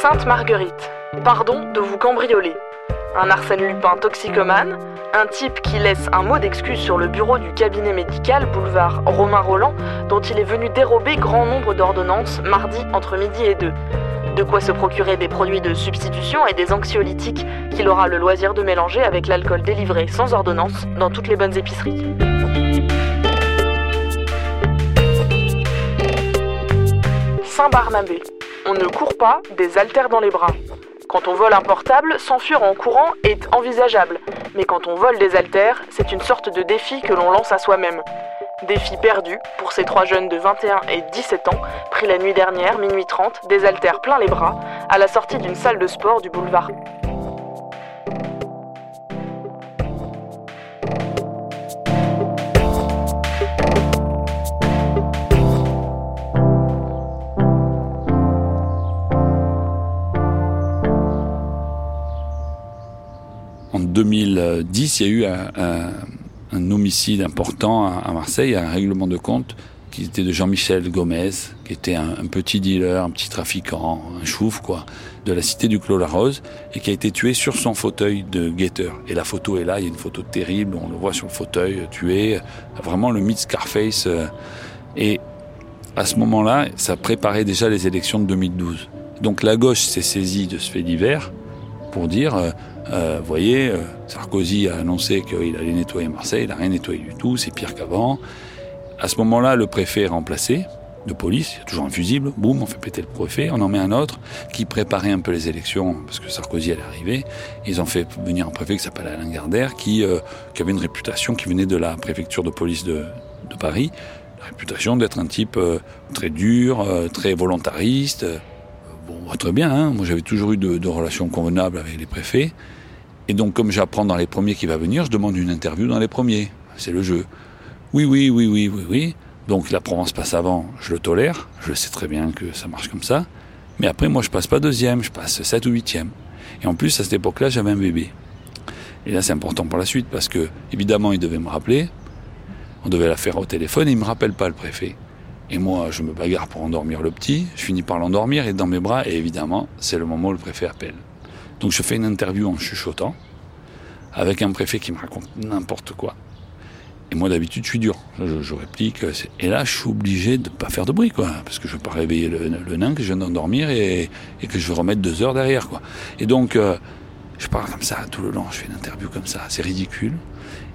Sainte Marguerite, pardon de vous cambrioler. Un Arsène Lupin toxicomane, un type qui laisse un mot d'excuse sur le bureau du cabinet médical boulevard Romain Roland, dont il est venu dérober grand nombre d'ordonnances mardi entre midi et deux. De quoi se procurer des produits de substitution et des anxiolytiques qu'il aura le loisir de mélanger avec l'alcool délivré sans ordonnance dans toutes les bonnes épiceries. Saint-Barnabé. On ne court pas des haltères dans les bras. Quand on vole un portable, s'enfuir en courant est envisageable. Mais quand on vole des haltères, c'est une sorte de défi que l'on lance à soi-même. Défi perdu pour ces trois jeunes de 21 et 17 ans, pris la nuit dernière, minuit 30, des haltères plein les bras, à la sortie d'une salle de sport du boulevard. En 2010, il y a eu un, homicide important à, Marseille, un règlement de compte qui était de Jean-Michel Gomez, qui était un, petit dealer, un petit trafiquant, un chouf, quoi, de la cité du Clos-la-Rose, et qui a été tué sur son fauteuil de guetteur. Et la photo est là, il y a une photo terrible, on le voit sur le fauteuil, euh, tué, vraiment le mythe Scarface. euh, et à ce moment-là, ça préparait déjà les élections de 2012. Donc la gauche s'est saisie de ce fait divers pour dire, euh, euh, vous voyez, euh, Sarkozy a annoncé qu'il allait nettoyer Marseille, il n'a rien nettoyé du tout, c'est pire qu'avant. À ce moment-là, le préfet est remplacé de police, il y a toujours un fusible, boum, on fait péter le préfet, on en met un autre qui préparait un peu les élections parce que Sarkozy allait arriver. Ils ont fait venir un préfet qui s'appelle Alain Gardère qui, euh, qui avait une réputation qui venait de la préfecture de police de, de Paris, la réputation d'être un type euh, très dur, euh, très volontariste. Bon, bah, très bien, hein. moi j'avais toujours eu de, de relations convenables avec les préfets. Et donc, comme j'apprends dans les premiers qui va venir, je demande une interview dans les premiers. C'est le jeu. Oui, oui, oui, oui, oui, oui. Donc la Provence passe avant, je le tolère. Je sais très bien que ça marche comme ça. Mais après, moi, je passe pas deuxième, je passe sept ou huitième. Et en plus, à cette époque-là, j'avais un bébé. Et là, c'est important pour la suite parce que, évidemment, il devait me rappeler. On devait la faire au téléphone et il me rappelle pas, le préfet. Et moi, je me bagarre pour endormir le petit. Je finis par l'endormir et dans mes bras. Et évidemment, c'est le moment où le préfet appelle. Donc je fais une interview en chuchotant avec un préfet qui me raconte n'importe quoi. Et moi d'habitude je suis dur, je, réplique. Et là je suis obligé de pas faire de bruit quoi, parce que je veux pas réveiller le, nain que je viens d'endormir et, et que je vais remettre deux heures derrière quoi. Et donc euh, je parle comme ça tout le long, je fais une interview comme ça, c'est ridicule.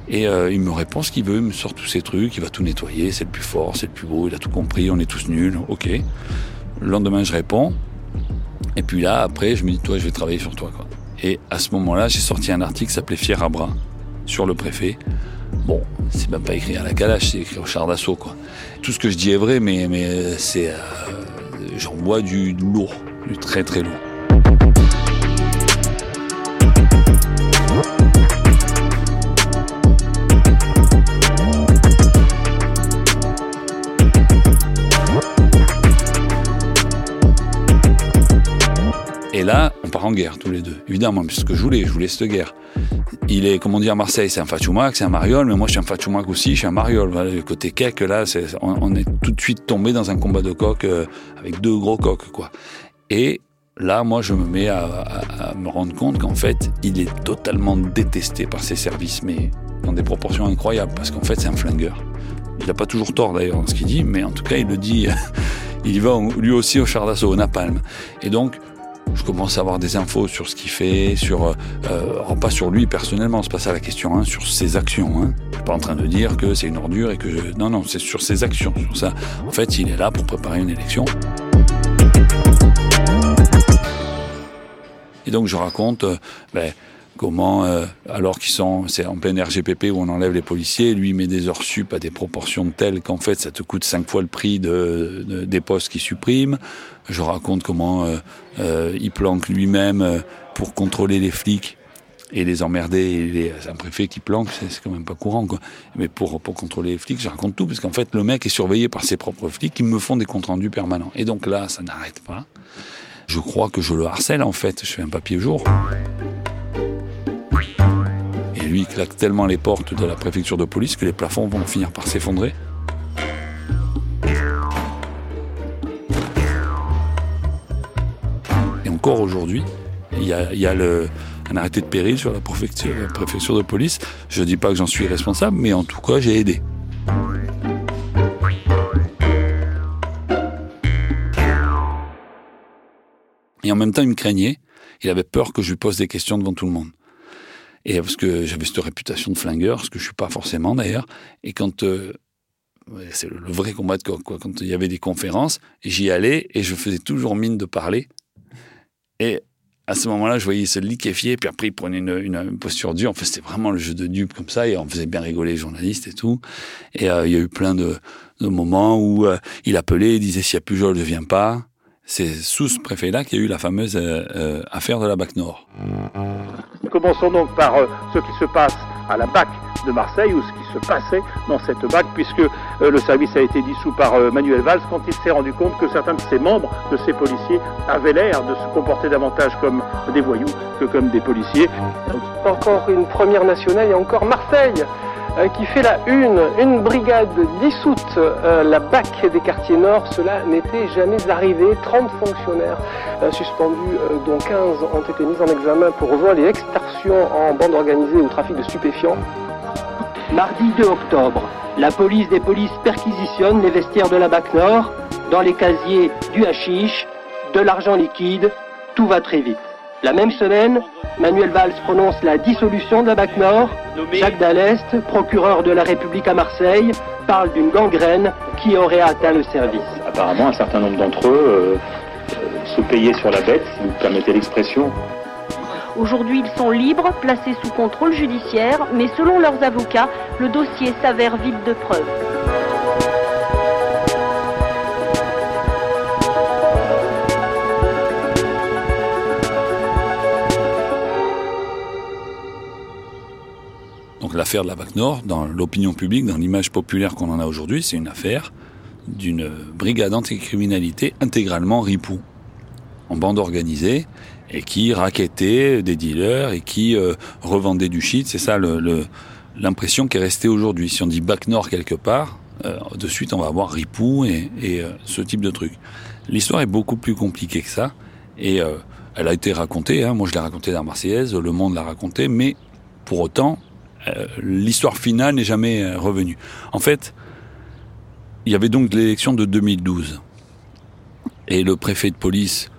Et euh, il me répond ce qu'il veut, il me sort tous ces trucs, il va tout nettoyer, c'est le plus fort, c'est le plus beau, il a tout compris, on est tous nuls, ok. Le lendemain je réponds, et puis là, après, je me dis, toi, je vais travailler sur toi. Quoi. Et à ce moment-là, j'ai sorti un article qui s'appelait Fier à bras sur le préfet. Bon, c'est même pas écrit à la calache, c'est écrit au char d'assaut. Quoi. Tout ce que je dis est vrai, mais, mais c'est, euh, j'en bois du, du lourd, du très très lourd. Là, on part en guerre tous les deux. Évidemment, mais c'est ce que je voulais, je voulais cette guerre. Il est, comment dire, à Marseille, c'est un Fatchoumac, c'est un Mariol, mais moi je suis un Fatchoumac aussi, je suis un Mariol. Le côté kek, là, on, est tout de suite tombé dans un combat de coq euh, avec deux gros coqs, quoi. Et là, moi, je me mets à, me rendre compte qu'en fait, il est totalement détesté par ses services, mais dans des proportions incroyables, parce qu'en fait, c'est un flingueur. Il n'a pas toujours tort d'ailleurs dans ce qu'il dit, mais en tout cas, il le dit, il va lui aussi au char d'assaut, au napalm. Et donc, je commence à avoir des infos sur ce qu'il fait, sur euh, alors pas sur lui personnellement, c'est pas ça la question, hein, sur ses actions. Hein. Je suis pas en train de dire que c'est une ordure et que je... non non, c'est sur ses actions, sur ça. En fait, il est là pour préparer une élection. Et donc je raconte, euh, ben, Comment, euh, alors qu'ils sont, c'est en plein RGPP où on enlève les policiers, lui met des heures sup à des proportions telles qu'en fait ça te coûte cinq fois le prix de, des postes qu'il supprime. Je raconte comment euh, euh, il planque lui-même pour contrôler les flics et les emmerder. Et les, un préfet qui planque, c'est quand même pas courant, quoi. Mais pour, pour contrôler les flics, je raconte tout, parce qu'en fait, le mec est surveillé par ses propres flics qui me font des comptes rendus permanents. Et donc là, ça n'arrête pas. Je crois que je le harcèle, en fait. Je fais un papier jour. Lui, claque tellement les portes de la préfecture de police que les plafonds vont finir par s'effondrer. Et encore aujourd'hui, il y a, un arrêté de péril sur la préfecture, de police. Je ne dis pas que j'en suis responsable, mais en tout cas, j'ai aidé. Et en même temps, il me craignait. Il avait peur que je lui pose des questions devant tout le monde. Et parce que j'avais cette réputation de flingueur, ce que je suis pas forcément d'ailleurs. Et quand euh, c'est le vrai combat de quoi, quand il y avait des conférences, j'y allais et je faisais toujours mine de parler. Et à ce moment-là, je voyais se liquéfier, puis après il prenait une, une, posture dure. Enfin, c'était vraiment le jeu de dupe comme ça, et on faisait bien rigoler les journalistes et tout. Et euh, il y a eu plein de, moments où euh, il appelait, il disait s'il n'y a plus je ne viens pas. C'est sous ce préfet-là qu'il y a eu la fameuse euh, affaire de la BAC Nord. Commençons donc par ce qui se passe à la BAC de Marseille ou ce qui se passait dans cette BAC puisque euh, le service a été dissous par euh, Manuel Valls quand il s'est rendu compte que certains de ses membres, de ses policiers, avaient l'air de se comporter davantage comme des voyous que comme des policiers. Encore une première nationale et encore Marseille euh, qui fait la une, une brigade dissoute, la BAC des quartiers nord, cela n'était jamais arrivé. 30 fonctionnaires suspendus, dont 15 ont été mis en examen pour vol et extorsion en bande organisée ou trafic de stupéfiants. Mardi 2 octobre, la police des polices perquisitionne les vestiaires de la BAC Nord, dans les casiers du hashish, de l'argent liquide, tout va très vite. La même semaine, Manuel Valls prononce la dissolution de la BAC Nord. Jacques Dallest, procureur de la République à Marseille, parle d'une gangrène qui aurait atteint le service. Apparemment, un certain nombre d'entre eux euh, euh, se payaient sur la bête, si vous permettez l'expression. Aujourd'hui, ils sont libres, placés sous contrôle judiciaire, mais selon leurs avocats, le dossier s'avère vide de preuves. L'affaire de la BAC Nord, dans l'opinion publique, dans l'image populaire qu'on en a aujourd'hui, c'est une affaire d'une brigade anticriminalité intégralement ripou, en bande organisée, et qui rackettait des dealers et qui euh, revendait du shit. C'est ça l'impression qui est restée aujourd'hui. Si on dit bac nord quelque part, euh, de suite on va avoir ripou et, euh, ce type de truc. L'histoire est beaucoup plus compliquée que ça et elle a été racontée. Hein. Moi je l'ai racontée dans la Marseillaise, Le Monde l'a racontée, mais pour autant l'histoire finale n'est jamais revenue. En fait, il y avait donc l'élection de 2012 et le préfet de police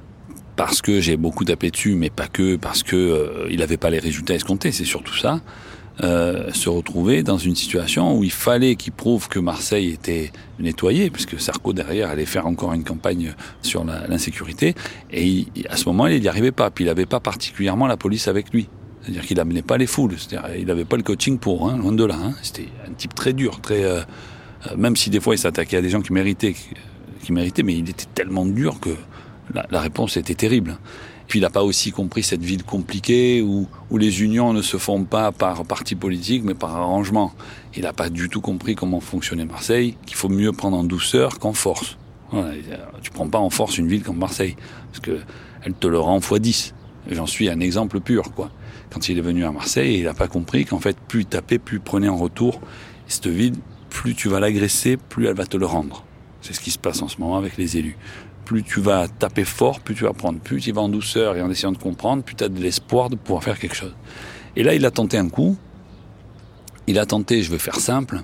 parce que j'ai beaucoup tapé dessus, mais pas que, parce que euh, il n'avait pas les résultats escomptés, c'est surtout ça, euh, se retrouver dans une situation où il fallait qu'il prouve que Marseille était nettoyé, puisque Sarko derrière allait faire encore une campagne sur l'insécurité, et à ce moment-là, il n'y arrivait pas, puis il n'avait pas particulièrement la police avec lui. C'est-à-dire qu'il n'amenait pas les foules, il n'avait pas le coaching pour, hein, loin de là. Hein. C'était un type très dur, très, euh, même si des fois il s'attaquait à des gens qui méritaient, qui méritaient, mais il était tellement dur que la, réponse était terrible. Puis il n'a pas aussi compris cette ville compliquée où, où les unions ne se font pas par parti politique mais par arrangement. Il n'a pas du tout compris comment fonctionnait Marseille, qu'il faut mieux prendre en douceur qu'en force. Voilà, tu prends pas en force une ville comme Marseille parce que elle te le rend fois 10. J'en suis un exemple pur quoi. Quand il est venu à Marseille, il n'a pas compris qu'en fait plus il tapait, plus il prenait en retour. cette ville, plus tu vas l'agresser, plus elle va te le rendre. C'est ce qui se passe en ce moment avec les élus plus tu vas taper fort, plus tu vas prendre, plus tu vas en douceur et en essayant de comprendre, plus tu as de l'espoir de pouvoir faire quelque chose. Et là, il a tenté un coup. Il a tenté, je vais faire simple,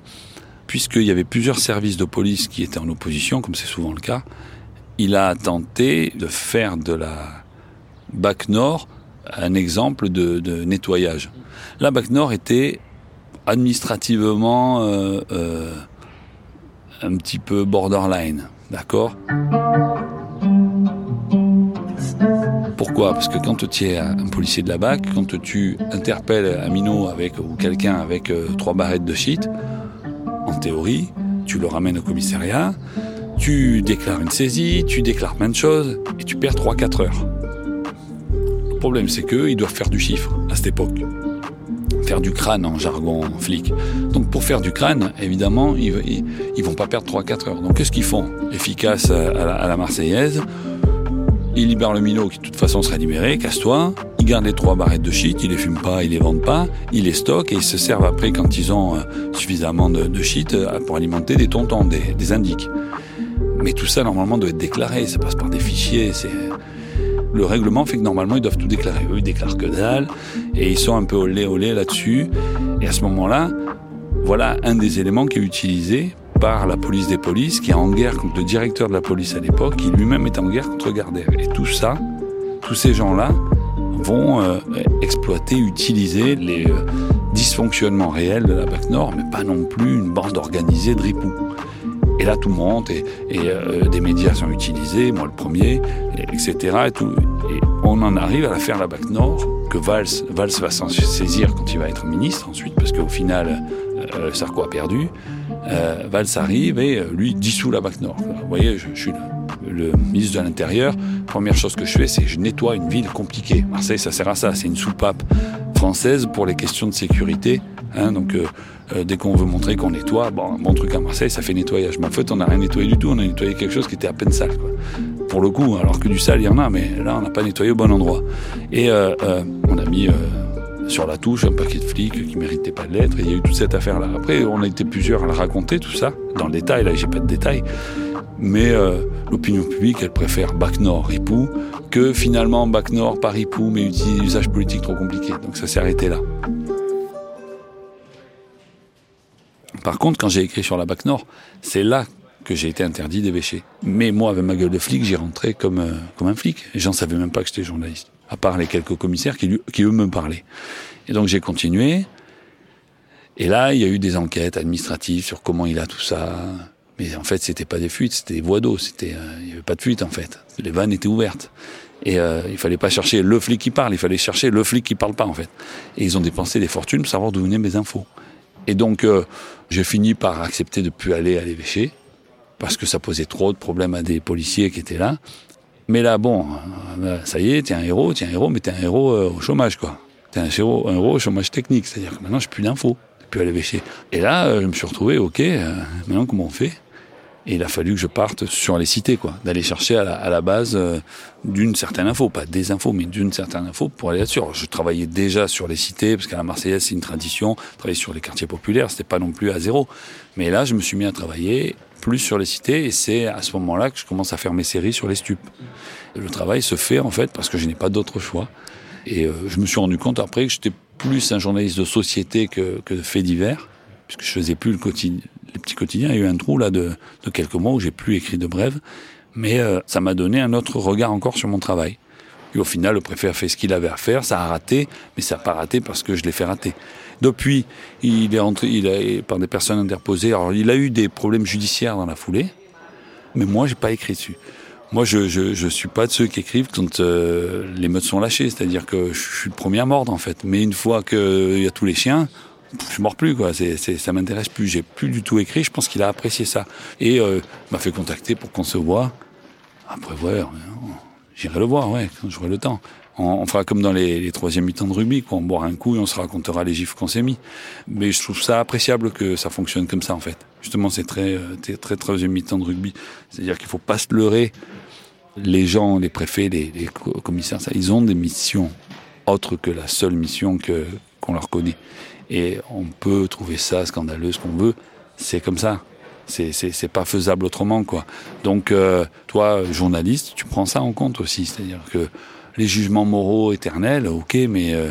puisqu'il y avait plusieurs services de police qui étaient en opposition, comme c'est souvent le cas, il a tenté de faire de la BAC Nord un exemple de, nettoyage. La BAC Nord était administrativement euh, euh, un petit peu borderline, d'accord? Pourquoi? Parce que quand tu es un policier de la BAC, quand tu interpelles un minot avec, ou quelqu'un avec euh, trois barrettes de shit, en théorie, tu le ramènes au commissariat, tu déclares une saisie, tu déclares plein de choses, et tu perds 3-4 heures. Le problème, c'est qu'ils doivent faire du chiffre à cette époque. Faire du crâne en jargon flic. Donc pour faire du crâne, évidemment, ils, ils, vont pas perdre 3-4 heures. Donc qu'est-ce qu'ils font? Efficace à la, Marseillaise, ils libèrent le minot qui de toute façon sera libéré, casse-toi. Ils gardent les trois barrettes de shit, ils les fument pas, ils les vendent pas, ils les stockent et ils se servent après quand ils ont euh, suffisamment de, shit euh, pour alimenter des tontons, des, des indiques. Mais tout ça normalement doit être déclaré, ça passe par des fichiers, le règlement fait que normalement ils doivent tout déclarer. Eux ils déclarent que dalle et ils sont un peu au lait au lait là-dessus. Et à ce moment-là, voilà un des éléments qui est utilisé par la police des polices, qui est en guerre contre le directeur de la police à l'époque, qui lui-même est en guerre contre Gardère. Et tout ça, tous ces gens-là vont euh, exploiter, utiliser les euh, dysfonctionnements réels de la BAC Nord, mais pas non plus une bande organisée de ripoux. Et là, tout monte et, euh, des médias sont utilisés, moi le premier, etc. Et, et on en arrive à la faire la BAC Nord, que Valls, Valls va s'en saisir quand il va être ministre ensuite, parce qu'au final, euh, Sarko a perdu. Euh, Valls arrive et euh, lui dissout la BAC Nord. Vous voyez, je, suis le, ministre de l'Intérieur. Première chose que je fais, c'est je nettoie une ville compliquée. Marseille, ça sert à ça. C'est une soupape française pour les questions de sécurité. Hein, donc euh, dès qu'on veut montrer qu'on nettoie, bon, un bon truc à Marseille, ça fait nettoyage. Mais en fait, on n'a rien nettoyé du tout. On a nettoyé quelque chose qui était à peine sale. Quoi. Pour le coup, alors que du sale, il y en a, mais là, on n'a pas nettoyé au bon endroit. Et euh, euh, on a mis sur la touche un paquet de flics qui méritaient pas de l'être. Il y a eu toute cette affaire-là. Après, on a été plusieurs à le raconter, tout ça, dans le détail. Là, j'ai pas de détails. Mais l'opinion publique, elle préfère Bac Nord, Ripoux, que finalement Bac Nord, par Ripoux, mais usage politique trop compliqué. Donc ça s'est arrêté là. Par contre, quand j'ai écrit sur la BAC Nord, c'est là que j'ai été interdit d'évêcher. Mais moi, avec ma gueule de flic, j'y rentrais comme, euh, comme un flic. Les gens savaient même pas que j'étais journaliste. À part les quelques commissaires qui, qui eux me parlaient. Et donc j'ai continué. Et là, il y a eu des enquêtes administratives sur comment il a tout ça. Mais en fait, c'était pas des fuites, c'était des voies d'eau. C'était, euh, il y avait pas de fuite en fait. Les vannes étaient ouvertes. Et euh, il fallait pas chercher le flic qui parle, il fallait chercher le flic qui parle pas en fait. Et ils ont dépensé des fortunes pour savoir d'où venaient mes infos. Et donc, euh, j'ai fini par accepter de plus aller à l'évêché, parce que ça posait trop de problèmes à des policiers qui étaient là. Mais là, bon, euh, ça y est, t'es un héros, t'es un héros, mais t'es un héros euh, au chômage, quoi. T'es un héros, un héros au chômage technique, c'est-à-dire que maintenant, j'ai plus d'infos, plus à l'évêché. Et là, je me suis retrouvé, ok, maintenant, comment on fait? Et il a fallu que je parte sur les cités, quoi, d'aller chercher à la, base euh, d'une certaine info, pas des infos, mais d'une certaine info pour aller là-dessus. Je travaillais déjà sur les cités, parce qu'à la Marseillaise, c'est une tradition, travailler sur les quartiers populaires, c'était pas non plus à zéro. Mais là, je me suis mis à travailler plus sur les cités, et c'est à ce moment-là que je commence à faire mes séries sur les stupes. Le travail se fait, en fait, parce que je n'ai pas d'autre choix. Et euh, je me suis rendu compte après que j'étais plus un journaliste de société que, que de faits divers, puisque je faisais plus le quotidien, les petits quotidiens. Il y a eu un trou là de, de quelques mois où j'ai plus écrit de brèves, mais euh, ça m'a donné un autre regard encore sur mon travail. Et au final, le préfet a fait ce qu'il avait à faire, ça a raté, mais ça n'a pas raté parce que je l'ai fait rater. Depuis, il est entré, il a, par des personnes interposées. Alors, il a eu des problèmes judiciaires dans la foulée, mais moi, j'ai pas écrit dessus. Moi, je, je, je suis pas de ceux qui écrivent quand euh, les meutes sont lâchées, c'est-à-dire que je suis le premier à mordre en fait. Mais une fois qu'il y a tous les chiens, je mords plus quoi. C'est, c'est, ça m'intéresse plus. J'ai plus du tout écrit. Je pense qu'il a apprécié ça et euh, m'a fait contacter pour qu'on se voit. Après ouais, j'irai le voir ouais quand j'aurai le temps. On, fera comme dans les, les troisième mi-temps de rugby, quoi. On boira un coup et on se racontera les gifs qu'on s'est mis. Mais je trouve ça appréciable que ça fonctionne comme ça en fait. Justement, c'est très très, troisième mi-temps de rugby. C'est-à-dire qu'il faut pas se leurrer. Les gens, les préfets, les, les commissaires, ça, ils ont des missions autres que la seule mission que qu'on leur connaît. Et on peut trouver ça scandaleux, ce qu'on veut. C'est comme ça. C'est pas faisable autrement, quoi. Donc, euh, toi, journaliste, tu prends ça en compte aussi. C'est-à-dire que les jugements moraux éternels, ok, mais euh,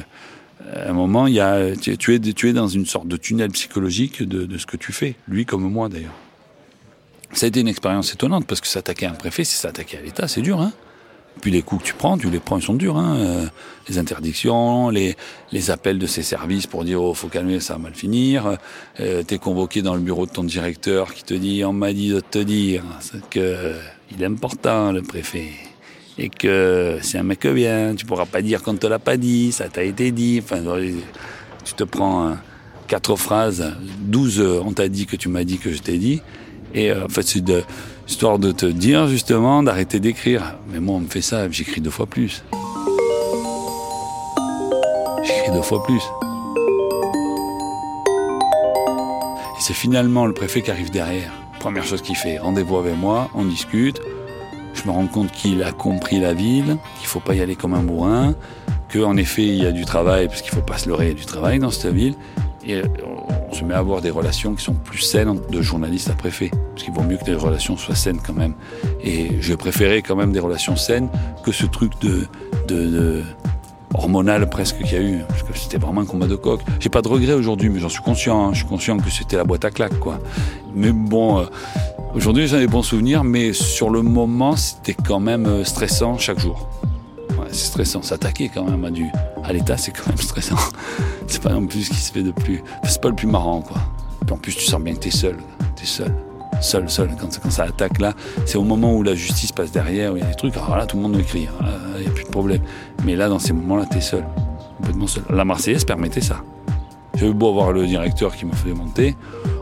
à un moment, il y a, tu, es, tu es dans une sorte de tunnel psychologique de, de ce que tu fais. Lui comme moi, d'ailleurs. Ça a été une expérience étonnante parce que s'attaquer à un préfet, c'est s'attaquer à l'État, c'est dur, hein puis les coups que tu prends, tu les prends, ils sont durs. Hein. Euh, les interdictions, les, les appels de ces services pour dire oh faut calmer, ça va mal finir. Euh, T'es convoqué dans le bureau de ton directeur qui te dit on m'a dit de te dire que il est important le préfet et que c'est un mec bien, tu pourras pas dire qu'on te l'a pas dit, ça t'a été dit. Enfin, tu te prends euh, quatre phrases, douze euh, on t'a dit que tu m'as dit que je t'ai dit. Et en fait, c'est de, histoire de te dire justement d'arrêter d'écrire. Mais moi, on me fait ça, j'écris deux fois plus. J'écris deux fois plus. Et c'est finalement le préfet qui arrive derrière. Première chose qu'il fait, rendez-vous avec moi, on discute. Je me rends compte qu'il a compris la ville, qu'il faut pas y aller comme un bourrin, qu'en effet il y a du travail, parce qu'il faut pas se leurrer, il y a du travail dans cette ville. Et on se met à avoir des relations qui sont plus saines de journaliste à préfet. Parce qu'il vaut mieux que les relations soient saines quand même. Et je préférais quand même des relations saines que ce truc de, hormonal presque qu'il y a eu. Parce que c'était vraiment un combat de coq. J'ai pas de regrets aujourd'hui, mais j'en suis conscient. Hein. Je suis conscient que c'était la boîte à claques, quoi. Mais bon, euh, aujourd'hui j'ai des bons souvenirs, mais sur le moment, c'était quand même euh, stressant chaque jour. C'est stressant. S'attaquer quand même à l'État, c'est quand même stressant. c'est pas non plus ce qui se fait de plus. c'est pas le plus marrant, quoi. Puis en plus, tu sens bien que t'es seul. T'es seul. Seul, seul. Quand, quand ça attaque là, c'est au moment où la justice passe derrière, où il y a des trucs, alors là, tout le monde écrit. Il n'y a plus de problème. Mais là, dans ces moments-là, t'es seul. Complètement seul. La Marseillaise permettait ça. J'avais beau avoir le directeur qui m'a fait monter.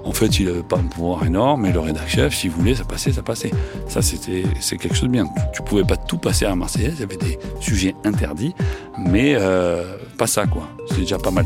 En fait, il n'avait pas un pouvoir énorme, mais le rédacteur chef, s'il voulait, ça passait, ça passait. Ça, c'était, quelque chose de bien. Tu, ne pouvais pas tout passer à la Marseillaise, il y avait des sujets interdits, mais euh, pas ça, quoi. C'est déjà pas mal.